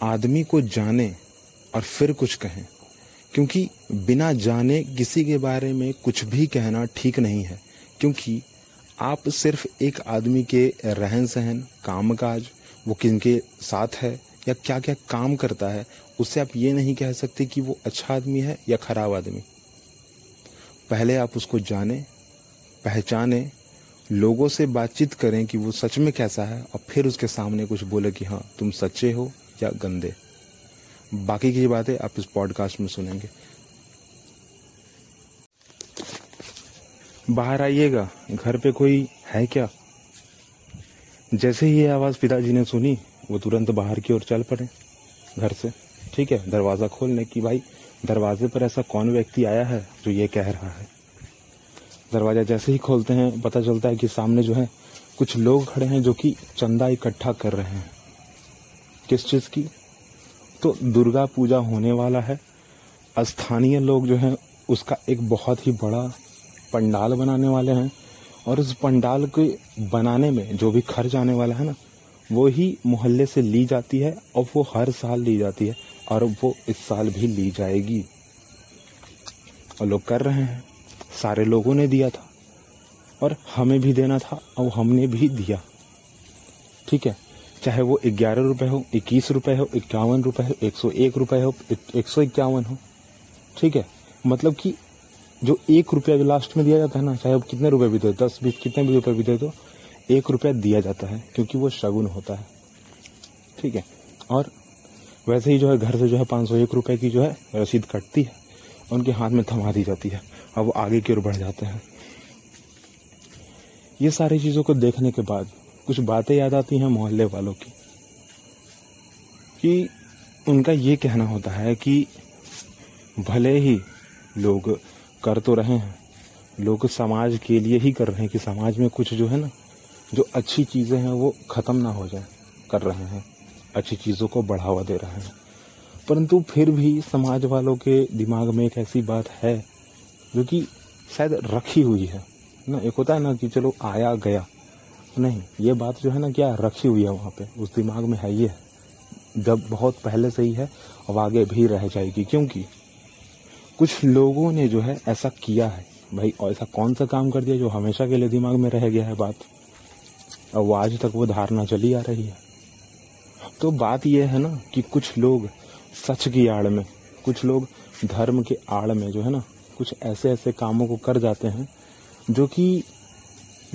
आदमी को जाने और फिर कुछ कहें, क्योंकि बिना जाने किसी के बारे में कुछ भी कहना ठीक नहीं है, क्योंकि आप सिर्फ़ एक आदमी के रहन सहन कामकाज, वो किनके साथ है या क्या क्या काम करता है उससे आप ये नहीं कह सकते कि वो अच्छा आदमी है या खराब आदमी। पहले आप उसको जाने, पहचाने, लोगों से बातचीत करें कि वो सच में कैसा है और फिर उसके सामने कुछ बोले कि हाँ तुम सच्चे हो या गंदे। बाकी की बातें आप इस पॉडकास्ट में सुनेंगे। बाहर आइएगा, घर पे कोई है क्या? जैसे ही ये आवाज़ पिताजी ने सुनी, वो तुरंत बाहर की ओर चल पड़े, घर से। ठीक है, दरवाज़ा खोलने की, भाई, दरवाजे पर ऐसा कौन व्यक्ति आया है जो ये कह रहा है? दरवाज़ा जैसे ही खोलते हैं, पता चलता है कि सामने जो है, कुछ लोग खड़े हैं जो कि चंदा इकट्ठा कर रहे हैं। किस चीज़ की? तो दुर्गा पूजा होने वाला है। स्थानीय लोग जो हैं, उसका एक बहुत ही बड़ा पंडाल बनाने वाले हैं। और उस पंडाल के बनाने में जो भी खर्च आने वाला है ना, वो ही मोहल्ले से ली जाती है और वो हर साल ली जाती है और वो इस साल भी ली जाएगी। और लोग कर रहे हैं। सारे लोगों ने दिया था। और हमें भी देना था और हमने भी दिया। ठीक है? चाहे वो ग्यारह रुपए हो, इक्कीस रुपए हो, इक्यावन रुपए हो, एक सौ एक रुपए हो, एक सौ इक्यावन हो। ठीक है? मतलब कि जो एक रुपया जो लास्ट में दिया जाता है ना, चाहे वो कितने रुपए भी दे, दस बीस कितने भी रुपए भी दे दो, एक रुपया दिया जाता है, क्योंकि वो शगुन होता है। ठीक है? और वैसे ही जो है, घर से जो है, पाँच सौ एक रुपये की जो है, रसीद कटती है। उनके हाथ में थमा दी जाती है, और वो आगे की ओर बढ़ जाते हैं। ये सारी चीज़ों को देखने के बाद कुछ बातें याद आती हैं मोहल्ले वालों की, कि उनका ये कहना होता है कि भले ही लोग कर तो रहे हैं, लोग समाज के लिए ही कर रहे हैं, कि समाज में कुछ जो है ना, जो अच्छी चीज़ें हैं वो ख़त्म ना हो जाए, कर रहे हैं, अच्छी चीज़ों को बढ़ावा दे रहे हैं। परंतु फिर भी समाज वालों के दिमाग में एक ऐसी बात है, जो कि शायद रखी हुई है। ना, एक होता है ना कि चलो आया गया नहीं, ये बात जो है ना, क्या रखी हुई है वहाँ पे? उस दिमाग में है ये। जब बहुत पहले से ही है और आगे भी रह जाएगी। क्योंकि कुछ लोगों ने जो है, ऐसा किया है। भाई और ऐसा कौन सा काम कर दिया जो हमेशा के लिए दिमाग में रह गया है बात? और वो आज तक वो धारणा चली आ रही है। तो बात यह है ना कि कुछ लोग सच की आड़ में, कुछ लोग धर्म के आड़ में जो है ना, कुछ ऐसे ऐसे कामों को कर जाते हैं जो कि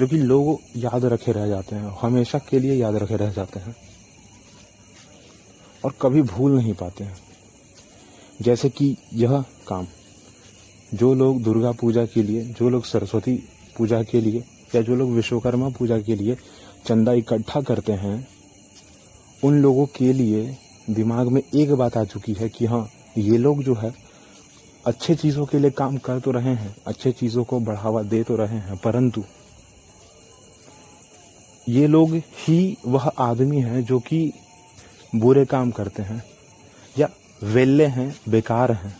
जो कि लोग याद रखे रह जाते हैं, हमेशा के लिए याद रखे रह जाते हैं। और कभी भूल नहीं पाते हैं। जैसे कि यह काम, जो लोग दुर्गा पूजा के लिए, जो लोग सरस्वती पूजा के लिए, या जो लोग विश्वकर्मा पूजा के लिए चंदा इकट्ठा करते हैं, उन लोगों के लिए दिमाग में एक बात आ चुकी है कि हाँ ये लोग जो है, अच्छे चीज़ों के लिए काम कर तो रहे हैं, अच्छे चीज़ों को बढ़ावा दे तो रहे हैं, परंतु ये लोग ही वह आदमी हैं जो कि बुरे काम करते हैं या वेल्ले हैं, बेकार हैं,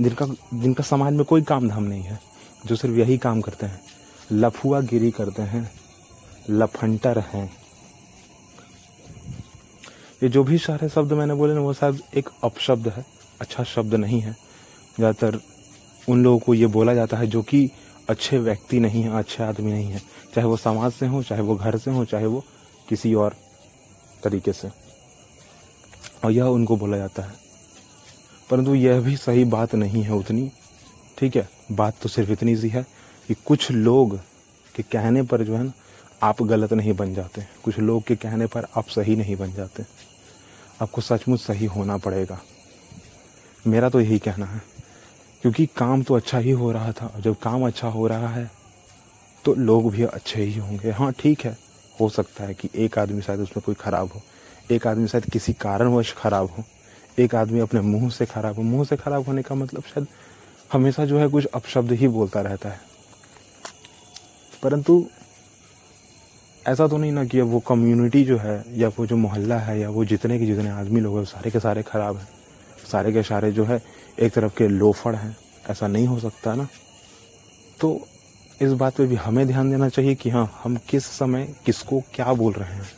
जिनका जिनका समाज में कोई काम धाम नहीं है, जो सिर्फ़ यही काम करते हैं। लफुआ गिरी करते हैं, लफंटर हैं। ये जो भी सारे शब्द मैंने बोले ना, वो शायद एक अपशब्द है अच्छा शब्द नहीं है। ज़्यादातर उन लोगों को ये बोला जाता है जो कि अच्छे व्यक्ति नहीं है, अच्छे आदमी नहीं है। चाहे वो समाज से हो, चाहे वो घर से हो, चाहे वो किसी और तरीके से। और यह उनको बोला जाता है। परंतु यह भी सही बात नहीं है उतनी। ठीक है, बात तो सिर्फ़ इतनी सी है कि कुछ लोग के कहने पर जो है ना, आप गलत नहीं बन जाते। कुछ लोग के कहने पर आप सही नहीं बन जाते। आपको सचमुच सही होना पड़ेगा। मेरा तो यही कहना है। क्योंकि काम तो अच्छा ही हो रहा था। जब काम अच्छा हो रहा है तो लोग भी अच्छे ही होंगे। हाँ ठीक है, हो सकता है कि एक आदमी शायद उसमें कोई खराब हो। एक आदमी शायद किसी कारणवश खराब हो। एक आदमी अपने मुँह से खराब हो। मुँह से खराब होने का मतलब शायद हमेशा जो है कुछ अपशब्द ही बोलता रहता है। परंतु ऐसा तो नहीं ना कि अब वो कम्युनिटी जो है, या वो जो मोहल्ला है, या वो जितने के जितने आदमी लोग हैं सारे के सारे खराब हैं। सारे के सारे जो है एक तरफ़ के लोफड़ हैं। ऐसा नहीं हो सकता ना। तो इस बात पे भी हमें ध्यान देना चाहिए कि हाँ हम किस समय किसको क्या बोल रहे हैं।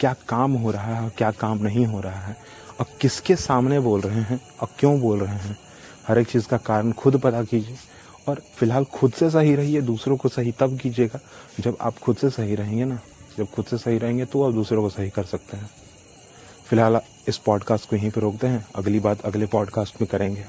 क्या काम हो रहा है क्या काम नहीं हो रहा है। और किसके सामने बोल रहे हैं और क्यों बोल रहे हैं। हर एक चीज़ का कारण खुद पता कीजिए। और फ़िलहाल खुद से सही रहिए, दूसरों को सही तब कीजिएगा जब आप खुद से सही रहेंगे ना। जब खुद से सही रहेंगे तो आप दूसरों को सही कर सकते हैं। फ़िलहाल इस पॉडकास्ट को यहीं पर रोकते हैं। अगली बात अगले पॉडकास्ट में करेंगे।